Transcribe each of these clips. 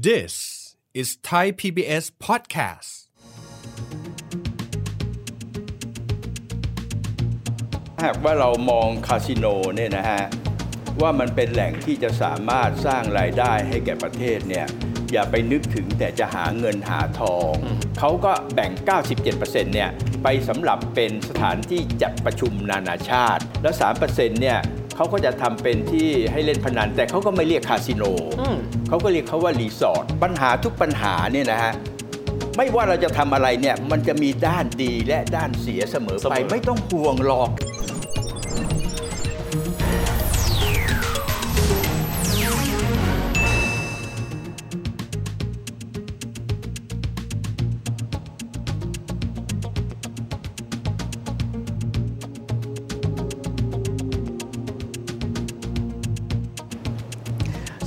This is Thai PBS podcast. หากว่าเรามองคาสิโนเนี่ยนะฮะ ว่ามันเป็นแหล่งที่จะสามารถสร้างรายได้ให้แก่ประเทศเนี่ยอย่าไปนึกถึงแต่จะหาเงินหาทอง เขาก็แบ่ง 97%เนี่ยไปสำหรับเป็นสถานที่จัดประชุมนานาชาติ แล้ว3%เนี่ย เขาก็จะทำเป็นที่ให้เล่นพนัน แต่เขาก็ไม่เรียกคาสิโนเขาก็เรียกเขาว่ารีสอร์ทปัญหาทุกปัญหาเนี่ยนะฮะไม่ว่าเราจะทำอะไรเนี่ยมันจะมีด้านดีและด้านเสียเสมอเสมไปอไม่ต้องห่วงหรอก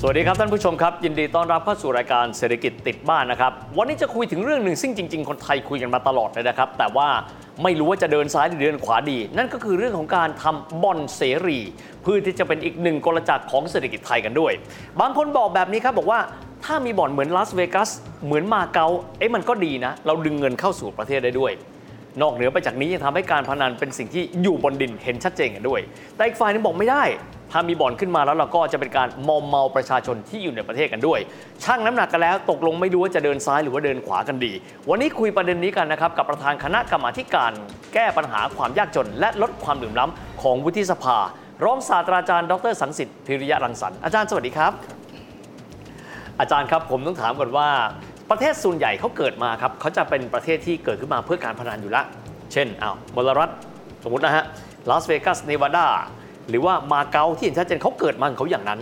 วัสดีครับท่านผู้ชมครับ ยินดีต้อนรับเข้าสู่รายการเศรษฐกิจติดบ้านนะครับ วันนี้จะคุยถึงเรื่องหนึ่งซึ่งจริง ๆ คนไทยคุยกันมาตลอดเลยนะครับ แต่ว่าไม่รู้ว่าจะเดินซ้ายหรือเดินขวาดี นั่นก็คือเรื่องของการทำบอนเสรีเพื่อที่จะเป็นอีกหนึ่งกลจักรของเศรษฐกิจไทยกันด้วย บางคนบอกแบบนี้ครับบอกว่าถ้ามีบ่อนเหมือนลาสเวกัสเหมือนมาเก๊าเอ๊ะมันก็ดีนะ เราดึงเงินเข้าสู่ประเทศได้ด้วย นอกเหนือไปจากนี้ยังทำให้การพนันเป็นสิ่งที่อยู่บนดินเห็นชัดเจนกันด้วย แต่อีกฝ่ายนึงบอกไม่ได้ ถ้ามีบ่อนขึ้นมาแล้วเราก็จะเป็นการมอมเมาประชาชนที่อยู่ในประเทศกันด้วยช่างน้ำหนักกันแล้วตกลงไม่รู้ว่าจะเดินซ้ายหรือว่าเดินขวากันดี วันนี้คุยประเด็นนี้กันนะครับกับประธานคณะกรรมาการ แก้ปัญหาความยากจน และลดความเหลื่อมล้ำของวุฒิสภา รองศาสตราจารย์ ดรสังสิทธิ์พิริยะรังสรรค์อาจารย์สวัสดีครับ อาจารย์ครับผมต้องถามก่อนว่า ประเทศส่วนใหญ่เขาเกิดมาครับเขาจะเป็นประเทศที่เกิดขึ้นมาเพื่อการพนันอยู่แล้วเช่นอ้าวมลรัฐสมมตินะฮะลาสเวกัสเนวาดาหรือว่ามาเก๊าที่เห็นชัดเจนเขาเกิดมาของเขาอย่างนั้น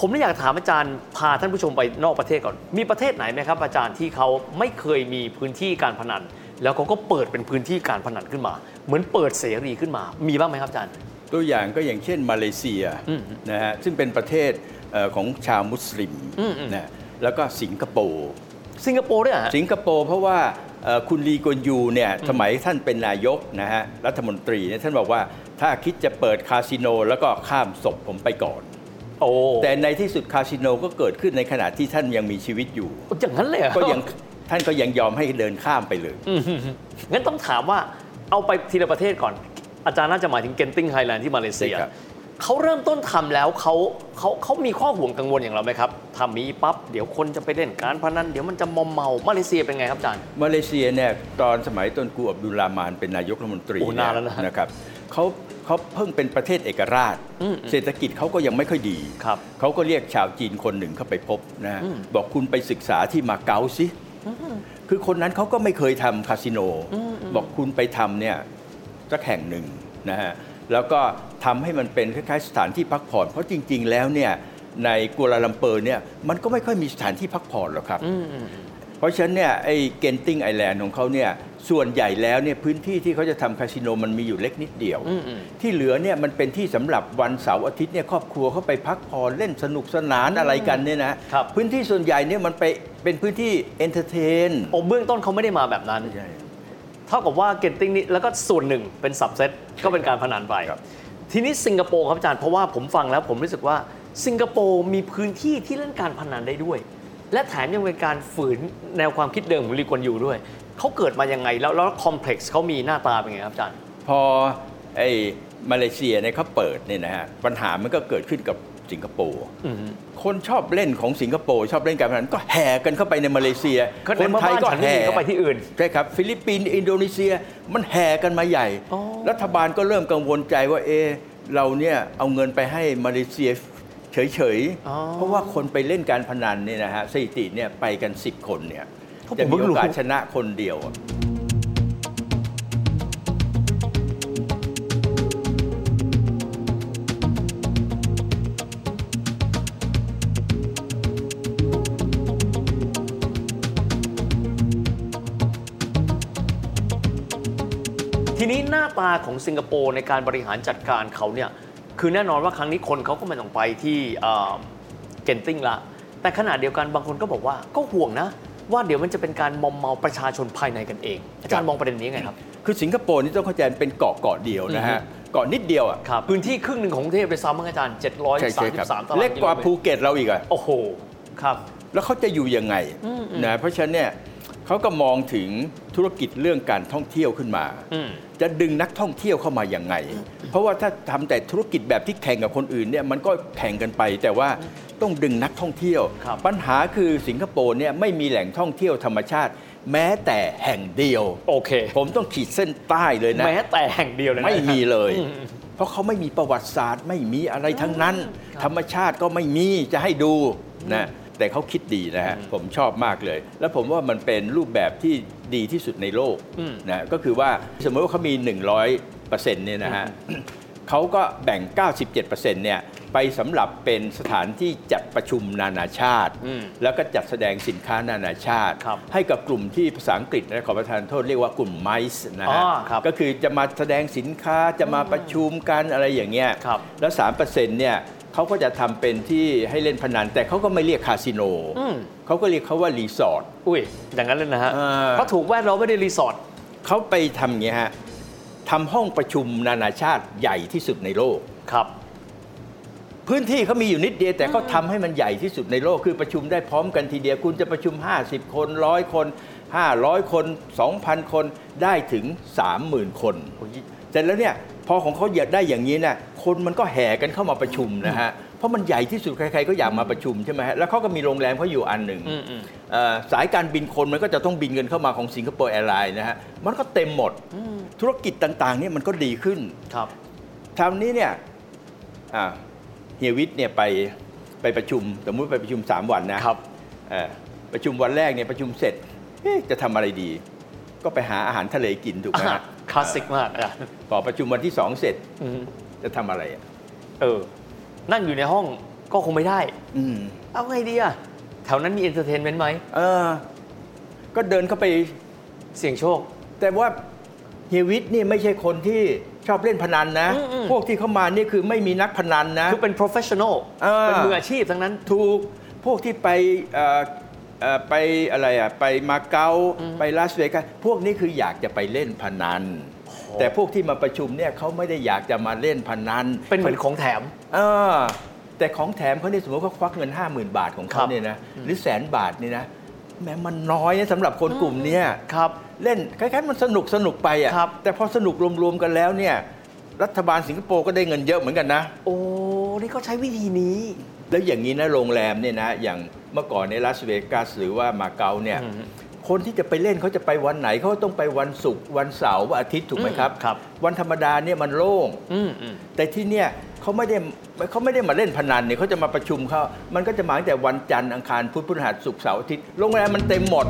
ผมเลยอยากถามอาจารย์พาท่านผู้ชมไปนอกประเทศก่อน มีประเทศไหนไหมครับ อาจารย์ที่เขาไม่เคยมีพื้นที่การพนัน แล้วเขาก็เปิดเป็นพื้นที่การพนันขึ้นมา เหมือนเปิดเสรีขึ้นมา มีบ้างไหมครับอาจารย์ ตัวอย่างก็อย่างเช่นมาเลเซียอืมนะฮะซึ่งเป็นประเทศเอ่อของชาวมุสลิมอืมอืมนะแล้วก็สิงคโปร์ สิงคโปร์ด้วยเหรอฮะสิงคโปร์เพราะว่าเอ่อคุณลีกวนยูเนี่ยสมัยท่านเป็นนายกนะฮะรัฐมนตรีเนี่ยท่านบอกว่าถ้าคิดจะเปิดคาสิโนแล้วก็ข้ามศพผมไปก่อนโอ้แต่ในที่สุดคาสิโนก็เกิดขึ้นในขณะที่ท่านยังมีชีวิตอยู่อย่างนั้นเลยเหรอก็ยังท่านก็ยังยอมให้เดินข้ามไปเลยอืมงั้นต้องถามว่าเอาไปทีละประเทศก่อน อาจารย์น่าจะหมายถึงเกนติงไฮแลนด์ที่มาเลเซียใช่ครับ เขาเริ่มต้นทำแล้วเขาเขาเขามีข้อห่วงกังวลอย่างเราไหมครับทำมีปั๊บเดี๋ยวคนจะไปเล่นการพนันเดี๋ยวมันจะมอมเมามาเลเซียเป็นไงครับอาจารย์มาเลเซียเนี่ยตอนสมัยต้นกูอับดุลรามานเป็นนายกรัฐมนตรีโอ้นานแล้วนะนะครับเขาเขาเพิ่งเป็นประเทศเอกราชอืมเศรษฐกิจเขาก็ยังไม่ค่อยดีครับเขาก็เรียกชาวจีนคนหนึ่งเข้าไปพบนะฮะอืมบอกคุณไปศึกษาที่มาเก๊าสิคือคนนั้นเขาก็ไม่เคยทำคาสิโน บอกคุณไปทำเนี่ยสักแห่งหนึ่งนะฮะแล้วก็ ทำให้มันเป็นคล้ายๆสถานที่พักผ่อน เพราะจริง ๆ แล้วเนี่ยในกัวลาลัมเปอร์เนี่ยมันก็ไม่ค่อยมีสถานที่พักผ่อนหรอกครับอืมอืมเพราะฉะนั้นเนี่ยไอ้เกนติงไฮแลนด์ของเขาเนี่ยส่วนใหญ่แล้วเนี่ยพื้นที่ที่เขาจะทำคาสิโนมันมีอยู่เล็กนิดเดียวอืมอืมที่เหลือเนี่ยมันเป็นที่สำหรับวันเสาร์อาทิตย์เนี่ยครอบครัวเขาไปพักผ่อนเล่นสนุกสนานอะไรกันเนี่ยนะครับพื้นที่ส่วนใหญ่เนี่ยมันไปเป็นพื้นที่ entertain โอ้เบื้องต้นเขาไม่ได้มาแบบนั้นเท่ากับว่าเกนติงนี้แล้วก็ส่วนหนึ่งเป็นสับเซตก็เป็นการพนันไปครับ ทีนี้สิงคโปร์ครับอาจารย์เพราะว่าผมฟังแล้วผมรู้สึกว่าสิงคโปร์มีพื้นที่ที่เล่นการพนันได้ด้วย และแถมยังเป็นการฝืนแนวความคิดเดิมของลีกวนยูด้วยเขาเกิดมายังไงแล้วแล้วคอมเพล็กซ์เขามีหน้าตาเป็นไงครับอาจารย์ พอไอ้มาเลเซียเนี่ยเขาเปิดเนี่ยนะฮะปัญหามันก็เกิดขึ้นกับ สิงคโปร์อืมคนชอบเล่นของสิงคโปร์ชอบเล่นการพนันก็แห่กันเข้าไปในมาเลเซียก็ในเมื่อบ้านฉันไม่มีก็ไปที่อื่นใช่ครับฟิลิปปินส์อินโดนีเซียมันแห่กันมาใหญ่อ๋อรัฐบาลก็เริ่มกังวลใจว่าเอ๊ะเราเนี่ยเอาเงินไปให้มาเลเซียเฉยอ๋อๆเพราะว่าคนไปเล่นการพนันเนี่ยนะฮะสถิติเนี่ยไปกัน 10 คนเนี่ยผมเพิ่งโอรู้จะมีโอกาสชนะคนเดียว ทีนี้หน้าตาของสิงคโปร์ในการบริหารจัดการเขาเนี่ยคือแน่นอนว่าครั้งนี้คนเขาก็ไม่ต้องไปที่เอ่อเกนติงละแต่ขณะเดียวกันบางคนก็บอกว่าก็ห่วงนะ ว่าเดี๋ยวมันจะเป็นการมอมเมาประชาชนภายในกันเอง อาจารย์มองประเด็นนี้ไงครับ คือสิงคโปร์นี่ต้องเข้าใจเป็นเกาะเกาะเดียวนะฮะอือฮึเกาะนิดเดียวอะครับพื้นที่ครึ่งหนึ่งของกรุงเทพไปซ้ำมั้งอาจารย์ใช่ใช่ครับ733ตารางเล็กกว่าโลมตรภูเก็ตเราอีกอะโอ้โหครับ แล้วเขาจะอยู่ยังไงนะเพราะฉะนั้นเนี่ย เขาก็มองถึงธุรกิจเรื่องการท่องเที่ยวขึ้นมาอืมจะดึงนักท่องเที่ยวเข้ามาอย่างไง เพราะว่าถ้าทำแต่ธุรกิจแบบที่แข่งกับคนอื่นเนี่ยมันก็แข่งกันไป แต่ว่าต้องดึงนักท่องเที่ยวครับปัญหาคือสิงคโปร์เนี่ยไม่มีแหล่งท่องเที่ยวธรรมชาติ แม้แต่แห่งเดียว โอเค ผมต้องขีดเส้นใต้เลยนะ แม้แต่แห่งเดียวเลยนะไม่มีเลยอืมเพราะเขาไม่มีประวัติศาสตร์ ไม่มีอะไรทั้งนั้นครับธรรมชาติก็ไม่มีจะให้ดูนะ แต่เขาคิดดีนะฮะผมชอบมากเลย แล้วผมว่ามันเป็นรูปแบบที่ดีที่สุดในโลกอืมนะก็คือว่าสมมติว่าเขามี 100%เนี่ยนะฮะเขาก็แบ่ง 97%เนี่ยไปสำหรับเป็นสถานที่จัดประชุมนานาชาติอืมแล้วก็จัดแสดงสินค้านานาชาติครับให้กับกลุ่มที่ภาษาอังกฤษนะขอประทานโทษเรียกว่ากลุ่มไมซ์นะอ๋ฮะอครับก็คือจะมาแสดงสินค้าจะมาประชุมกันอะไรอย่างเงี้ยครับแล้ว3%เนี่ย เขาก็จะทำเป็นที่ให้เล่นพนัน แต่เขาก็ไม่เรียกคาสิโนอืมเขาก็เรียกเขาว่ารีสอร์ทอุ้ยอย่างนั้นเลยนะฮะเออเพราะถูกแวดล้อมไม่ได้รีสอร์ทเขาไปทำอย่างเงี้ยฮะทำห้องประชุมนานาชาติใหญ่ที่สุดในโลกครับ พื้นที่เขามีอยู่นิดเดียวแต่เขาทำให้มันใหญ่ที่สุดในโลกคือประชุมได้พร้อมกันทีเดียวคุณจะประชุม 50 คนร้อยคน 500 คน 2,000 คนได้ถึง 30,000 คน เสร็จแล้วเนี่ยพอของเขาอยากได้อย่างนี้เนี่ยคนมันก็แห่กันเข้ามาประชุมนะฮะเพราะมันใหญ่ที่สุดใครๆก็อยากมาประชุมใช่ไหมฮะแล้วเขาก็มีโรงแรมเขาอยู่อันหนึ่งอืมอืมเอ่อสายการบินคนมันก็จะต้องบินเงินเข้ามาของสิงคโปร์แอร์ไลน์นะฮะมันก็เต็มหมดธุรกิจต่างๆเนี่ยมันก็ดีขึ้นครับทีนี้เนี่ยอ่าเฮียวิทย์เนี่ยไปไปประชุมสมมุติไปประชุม 3 วันนะครับเอ่อประชุมวันแรกเนี่ยประชุมเสร็จเอ๊ะจะทำอะไรดี ก็ไปหาอาหารทะเลกินถูกไหมฮะ คลาสสิกมากอะพอประชุมวันที่สองเสร็จอืมจะทำอะไรอะเออ นั่งอยู่ในห้องก็คงไม่ได้ อืมเอาไงดีอะแถวนั้นมี entertainment ไหมเออ ก็เดินเข้าไป เสี่ยงโชค แต่ว่าเฮียวิทย์นี่ไม่ใช่คนที่ชอบเล่นพนันนะ อืมอืม พวกที่เข้ามานี่คือไม่มีนักพนันนะ คือเป็น professional เออ เป็นมืออาชีพทั้งนั้น ถูกพวกที่ไปเอ่อเอ่อ ไปอะไรอะไปมาเก๊าไปลาสเวกัสพวกนี้คืออยากจะไปเล่นพนัน แต่พวกที่มาประชุมเนี่ยเขาไม่ได้อยากจะมาเล่นพนัน เป็นเหมือนของแถมเออแต่ของแถมเขาเนี่ยสมมติเขาควักเงิน 5 0,000 บาทของครัเขาบเนี่ยนะหรือแสนบาทนี่นะแม้มันน้อยนะสำหรับคนกลุ่มเนี้ยครับเล่นคล้ายๆมันสนุกสนุกไปอะครับแต่พอสนุกรวมๆกันแล้วเนี่ยรัฐบาลสิงคโปร์ก็ได้เงินเยอะเหมือนกันนะ โอ้นี่เขาใช้วิธีนี้ แล้วอย่างนี้นะโรงแรมเนี่ยนะอย่าง เมื่อก่อนในลาสเวกัสหรือว่ามาเก๊าเนี่ยอืมคนที่จะไปเล่นเขาจะไปวันไหนเขาต้องไปวันศุกร์วันเสาร์วันอาทิตย์ถูกไหมครับอืมครับวันธรรมดาเนี่ยมันโล่งอืมอืมแต่ที่เนี่ยเขาไม่ได้เขาไม่ได้มาเล่นพนันเนี่ยเขาจะมาประชุมเขามันก็จะมาตั้งแต่วันจันทร์อังคารพุธพฤหัสศุกร์เสาร์อาทิตย์โรงแรมมันเต็มหมด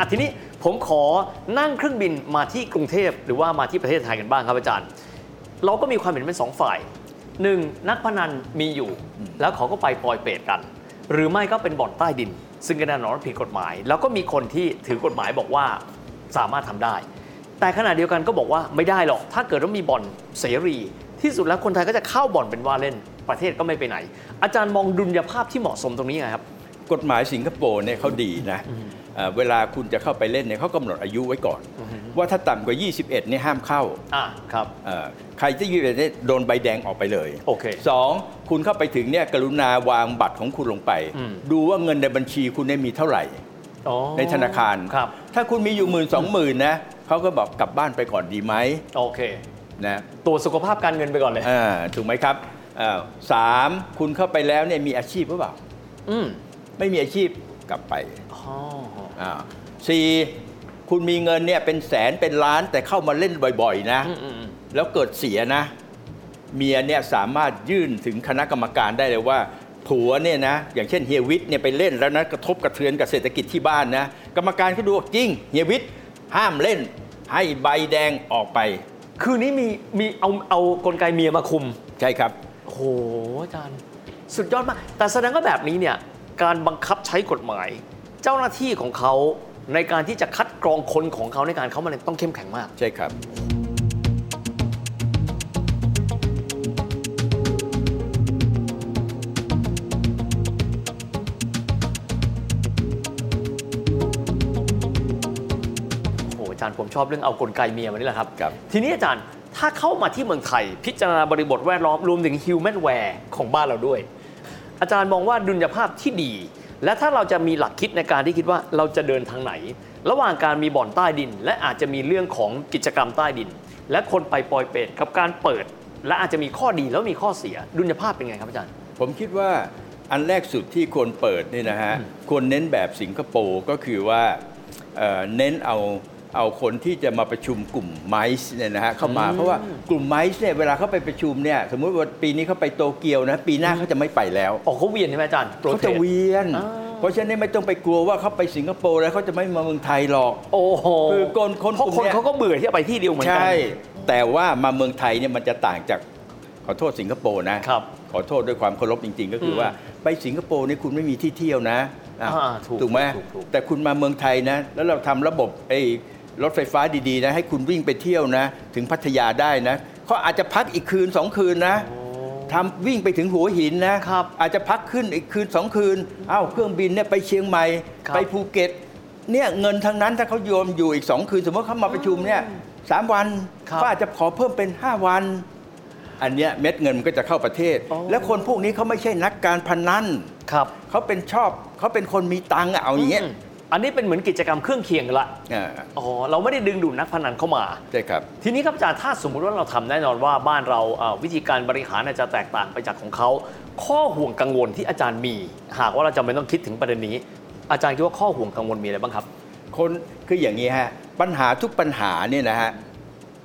อะทีนี้ผมขอนั่งเครื่องบินมาที่กรุงเทพหรือว่ามาที่ประเทศไทยกันบ้างครับอาจารย์ เราก็มีความเห็นเป็นสองฝ่ายหนึ่งนักพนันมีอยู่ แล้วเขาก็ไปปลอยเปรตกัน หรือไม่ก็เป็นบ่อนใต้ดิน ซึ่งก็แน่นอนว่าผิดกฎหมาย แล้วก็มีคนที่ถือกฎหมายบอกว่าสามารถทำได้ แต่ขณะเดียวกันก็บอกว่าไม่ได้หรอก ถ้าเกิดว่ามีบ่อนเสรี ที่สุดแล้วคนไทยก็จะเข้าบ่อนเป็นว่าเล่นประเทศก็ไม่ไปไหน อาจารย์มองดุลยภาพที่เหมาะสมตรงนี้ยังไงครับ กฎหมายสิงคโปร์เนี่ยเขาดีนะ เอ่อเวลาคุณจะเข้าไปเล่นเนี่ยเขากำหนดอายุไว้ก่อน ว่าถ้าต่ำกว่า 21เนี่ยห้ามเข้าอะครับเอ่อใครที่ยืนเนี่ยโดนใบแดงออกไปเลยโอเคสองคุณเข้าไปถึงเนี่ยกรุณาวางบัตรของคุณลงไปอืมดูว่าเงินในบัญชีคุณเนี่ยมีเท่าไหร่อ๋อในธนาคารครับ ถ้าคุณมีอยู่หมื่นสองหมื่นนะเขาก็บอกกลับบ้านไปก่อนดีไหมโอเคนะตรวจสุขภาพการเงินไปก่อนเลยอ่าถูกไหมครับอ่าสามคุณเข้าไปแล้วเนี่ยมีอาชีพหรือเปล่า อืมไม่มีอาชีพกลับไปอ๋ออ่า สี่คุณมีเงินเนี่ยเป็นแสนเป็นล้านแต่เข้ามาเล่นบ่อยๆ นะอืมอืมอืมแล้วเกิดเสียนะ เมียเนี่ยสามารถยื่นถึงคณะกรรมการได้เลยว่า ผัวเนี่ยนะ อย่างเช่นเฮียวิทย์เนี่ยไปเล่นแล้วนะกระทบกระเทือนกับเศรษฐกิจที่บ้านนะ กรรมการเขาดูว่าจริงเฮียวิทย์ห้ามเล่นให้ใบแดงออกไป คืนนี้มีมีเอาเอากลไกเมียมาคุม ใช่ครับโอ้โหอาจารย์ สุดยอดมาก แต่แสดงว่าแบบนี้เนี่ยการบังคับใช้กฎหมาย เจ้าหน้าที่ของเขาในการที่จะคัดกรองคนของเขาในการเข้ามาเนี่ยต้องเข้มแข็งมาก ใช่ครับออาจารย์ผมชอบเรื่องเอากลไกเมียมานี่แหละครับ ครับ ทีนี้อาจารย์ถ้าเข้ามาที่เมืองไทย พิจารณาบริบทแวดล้อมรวมถึงฮิวแมนแวร์ของบ้านเราด้วย อาจารย์มองว่าดุลยภาพที่ดี และถ้าเราจะมีหลักคิดในการที่คิดว่าเราจะเดินทางไหน ระหว่างการมีบ่อนใต้ดิน และอาจจะมีเรื่องของกิจกรรมใต้ดิน และคนไปปล่อยเป็ดกับการเปิด และอาจจะมีข้อดีแล้วมีข้อเสียดุลยภาพเป็นไงครับอาจารย์ ผมคิดว่าอันแรกสุดที่ควรเปิดเนี่ยนะฮะควรเน้นแบบสิงคโปร์ก็คือว่าเอ่อเน้นเอา เอาคนที่จะมาประชุมกลุ่มไมซ์เนี่ยนะฮะเข้ามาอืมเพราะว่ากลุ่มไมซ์เนี่ยเวลาเขาไปประชุมเนี่ยสมมุติว่าปีนี้เขาไปโตเกียวนะปีหน้าเขาจะไม่ไปแล้วออกเขาเวียนใช่ไหมอาจารย์เขาจะเวียนอ่าเพราะฉะนั้นไม่ต้องไปกลัวว่าเขาไปสิงคโปร์แล้วเขาจะไม่มาเมืองไทยหรอกโอ้โหคือคนคนเพราะกลุ่มคนเนี้ยเขาก็เบื่อที่จะไปที่เดียวเหมือนกัใช่แต่ว่ามาเมืองไทยเนี่ยมันจะต่างจากขอโทษสิงคโปร์นะครับขอโทษด้วยความเคารพจริง ๆ ก็คืออมว่าไปสิงคโปร์นี่คุณไม่มีที่เที่ยวนะอะอ่าถูกถูกไหมถูกถูกแต่คุณมาเมืองไทยนะ แล้วเราทำระบบไอ้ รถไฟฟ้าดีๆนะให้คุณวิ่งไปเที่ยวนะ ถึงพัทยาได้นะเขาอาจจะพักอีกคืนสองคืนนะทำวิ่งไปถึงหัวหินนะครับอาจจะพักขึ้นอีกคืนสองคืนเอ้าเครื่องบินเนี่ยไปเชียงใหม่ ครับ ไปภูเก็ตเนี่ยเงินทั้งนั้นถ้าเขาโยมอยู่อีกสองคืน สมมติเขามาประชุมเนี่ยสามวันครับ ก็อาจจะขอเพิ่มเป็น 5 วัน อันเนี้ยเม็ดเงินมันก็จะเข้าประเทศอ๋อและคนพวกนี้เขาไม่ใช่นักการพนัน ครับ เขาเป็นชอบเขาเป็นคนมีตังค์อะเอาอย่างเงี้ยม อันนี้เป็นเหมือนกิจกรรมเครื่องเคียงกันละอ่าอ๋อเราไม่ได้ดึงดูดนักพนันเข้ามาใช่ครับทีนี้ครับอาจารย์ถ้าสมมุติว่าเราทำแน่นอนว่าบ้านเราเอ่อวิธีการบริหารอาจจะแตกต่างไปจากของเขาข้อห่วงกังวลที่อาจารย์มี หากว่าเราจำเป็นต้องคิดถึงประเด็นนี้ อาจารย์คิดว่าข้อห่วงกังวลมีอะไรบ้างครับ คนคืออย่างนี้ฮะปัญหาทุกปัญหาเนี่ยนะฮะ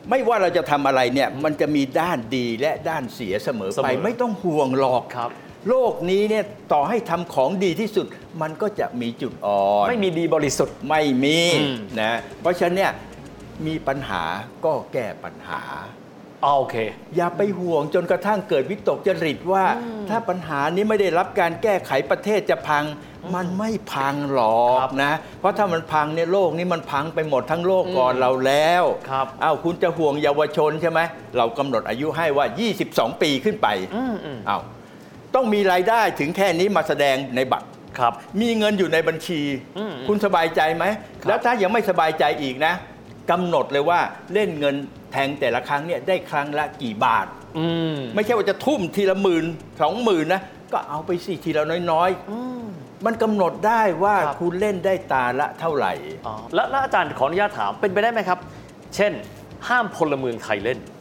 ไม่ว่าเราจะทำอะไรเนี่ยมันจะมีด้านดีและด้านเสียเสมอเสมไปอไม่ต้องห่วงหรอกครับ โลกนี้เนี่ยต่อให้ทำของดีที่สุด มันก็จะมีจุดอ่อนไม่มีดีบริสุทธิ์ ไม่มีอืมนะเพราะฉะนั้นเนี่ยมีปัญหาก็แก้ปัญหาอ๋อโอเค อย่าไปห่วงจนกระทั่งเกิดวิตกจริตว่า ถ้าปัญหานี้ไม่ได้รับการแก้ไขประเทศจะพัง มันไม่พังหรอครักบนะ เพราะถ้ามันพังเนี่ยโลกนี้มันพังไปหมดทั้งโลกก่อนเราแล้วครับอ้าวคุณจะห่วงเยาวชนใช่ไหมเรากำหนดอายุให้ว่า 22 ปีขึ้นไปอืมอืมอ้าว ต้องมีรายได้ถึงแค่นี้มาแสดงในบัตร ครับ มีเงินอยู่ในบัญชี อืมคุณสบายใจไหมครับแล้วถ้ายังไม่สบายใจอีกนะกำหนดเลยว่าเล่นเงินแทงแต่ละครั้งเนี่ยได้ครั้งละกี่บาท อืมไม่ใช่ว่าจะทุ่มทีละหมื่นสองหมื่นนะ ก็เอาไปสิทีละน้อยๆมันกำหนดได้ว่าครับ คุณเล่นได้ตาละเท่าไหร่ อ๋อแล้วแล้วอาจารย์ขออนุญาตถามเป็นไปได้ไหมครับ เช่น ห้ามพลเมืองไทยเล่นเอ่อ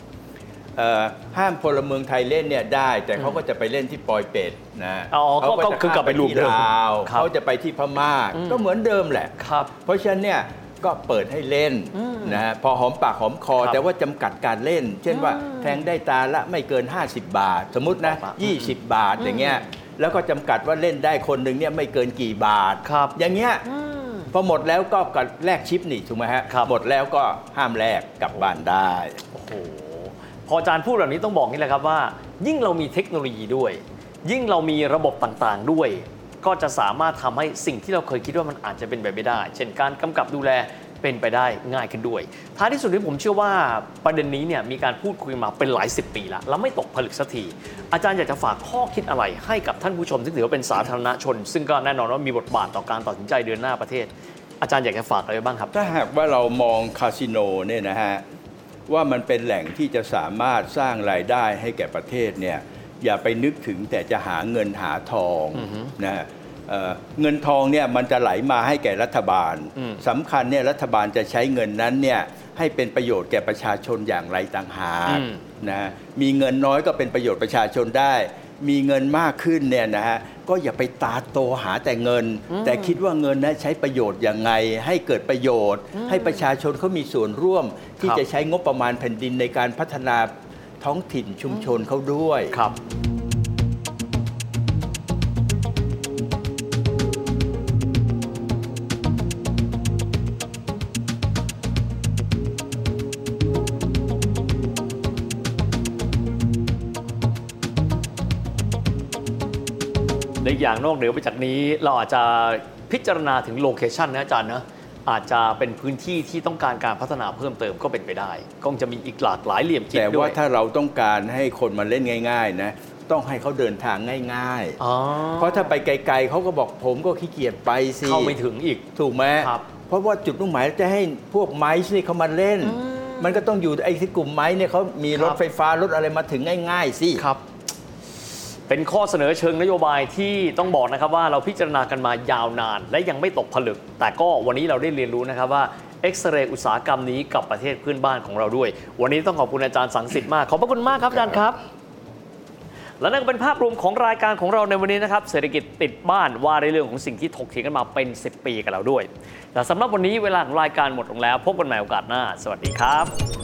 ห้ามพลเมืองไทยเล่นเนี่ยได้ แต่เขาก็จะไปเล่นที่ปอยเป็ดนะอ๋อเขาก็จะคือกลับไปข้ามรูปที่เดิมลาวครับเขาจะไปที่พม่าอืมก็เหมือนเดิมแหละครับเพราะฉะนั้นเนี่ยก็เปิดให้เล่นอืมนะฮะพอหอมปากหอมคอครับแต่ว่าจำกัดการเล่น เช่นว่าแทงได้ตาละไม่เกิน 50 บาท สมมตินะครับ20 บาทอย่างเงี้ยแล้วก็จำกัดว่าเล่นได้คนหนึ่งเนี่ยไม่เกินกี่บาทครับ อย่างเงี้ยอืมพอหมดแล้วก็กับแลกชิปนี่ถูกไหมฮะครับหมดแล้วก็ห้ามแลกกลับบ้านได้โอ้โห พออาจารย์พูดแบบนี้ต้องบอกนี่แหละครับว่า ยิ่งเรามีเทคโนโลยีด้วย ยิ่งเรามีระบบต่างๆด้วย ก็จะสามารถทำให้สิ่งที่เราเคยคิดว่ามันอาจจะเป็นไปไม่ได้ เช่นการกำกับดูแลเป็นไปได้ง่ายขึ้นด้วย ท้ายที่สุดที่ผมเชื่อว่าประเด็นนี้เนี่ยมีการพูดคุยมาเป็นหลายสิบปีแล้วแล้วไม่ตกผลึกสักที อาจารย์อยากจะฝากข้อคิดอะไรให้กับท่านผู้ชมซึ่งถือว่าเป็นสาธารณชน ซึ่งก็แน่นอนว่ามีบทบาทต่อการตัดสินใจเดินหน้าประเทศ อาจารย์อยากจะฝากอะไรบ้างครับ ถ้าหากว่าเรามองคาสิโนเนี่ยนะฮะ ว่ามันเป็นแหล่งที่จะสามารถสร้างรายได้ให้แก่ประเทศเนี่ยอย่าไปนึกถึงแต่จะหาเงินหาทองนะฮะเอ่อเงินทองเนี่ยมันจะไหลมาให้แก่รัฐบาลอืมสำคัญเนี่ยรัฐบาลจะใช้เงินนั้นเนี่ยให้เป็นประโยชน์แก่ประชาชนอย่างไรต่างหากอืมนะฮะมีเงินน้อยก็เป็นประโยชน์ประชาชนได้ มีเงินมากขึ้นเนี่ยนะฮะก็อย่าไปตาโตหาแต่เงิน แต่คิดว่าเงินนั้นใช้ประโยชน์อย่างไง ให้เกิดประโยชน์ ให้ประชาชนเขามีส่วนร่วม ที่ครับจะใช้งบประมาณแผ่นดินในการพัฒนาท้องถิ่นชุมชนเขาด้วยครับ ในอย่างนอกเหนือไปจากนี้เราอาจจะพิจารณาถึงโลเคชันนะอาจารย์นะอาจจะเป็นพื้นที่ที่ต้องการการพัฒนาเพิ่มเติมก็เป็นไปได้ ก็คงจะมีอีกหลากหลายเหลี่ยมคิดแต่ด้วว่ายถ้าเราต้องการให้คนมาเล่นง่าย ๆ นะ ต้องให้เขาเดินทางง่ายอ๋อๆเพราะถ้าไปไกลๆเขาก็บอกผมก็ขี้เกียจไปสิเข้าไม่ถึงอีกถูกไหมครับพเพราะว่าจุดมุ่งหมายจะให้พวกไม้นี่เขามาเล่น มันก็ต้องอยู่ไอ้ที่กลุ่มไม้เนี่ยเขามีรถครับไฟฟ้ารถอะไรมาถึงง่าย ๆสิครับ เป็นข้อเสนอเชิงนโยบายที่ต้องบอกนะครับว่าเราพิจารณากันมายาวนาน และยังไม่ตกผลึก แต่ก็วันนี้เราได้เรียนรู้นะครับว่าเอ็กซเรย์อุตสาหกรรมนี้กับประเทศเพื่อนบ้านของเราด้วย วันนี้ต้องขอบคุณอาจารย์สังสิทธิ์มาก ขอบพระคุณมากครับอาจารย์ครับ และนั่นก็เป็นภาพรวมของรายการของเราในวันนี้นะครับ เศรษฐกิจติดบ้านว่าในเรื่องของสิ่งที่ถกเถียงกันมาเป็น 10 ปีกับเราด้วย แต่สำหรับวันนี้เวลาของรายการหมดลงแล้ว พบกันใหม่โอกาสหน้า สวัสดีครับ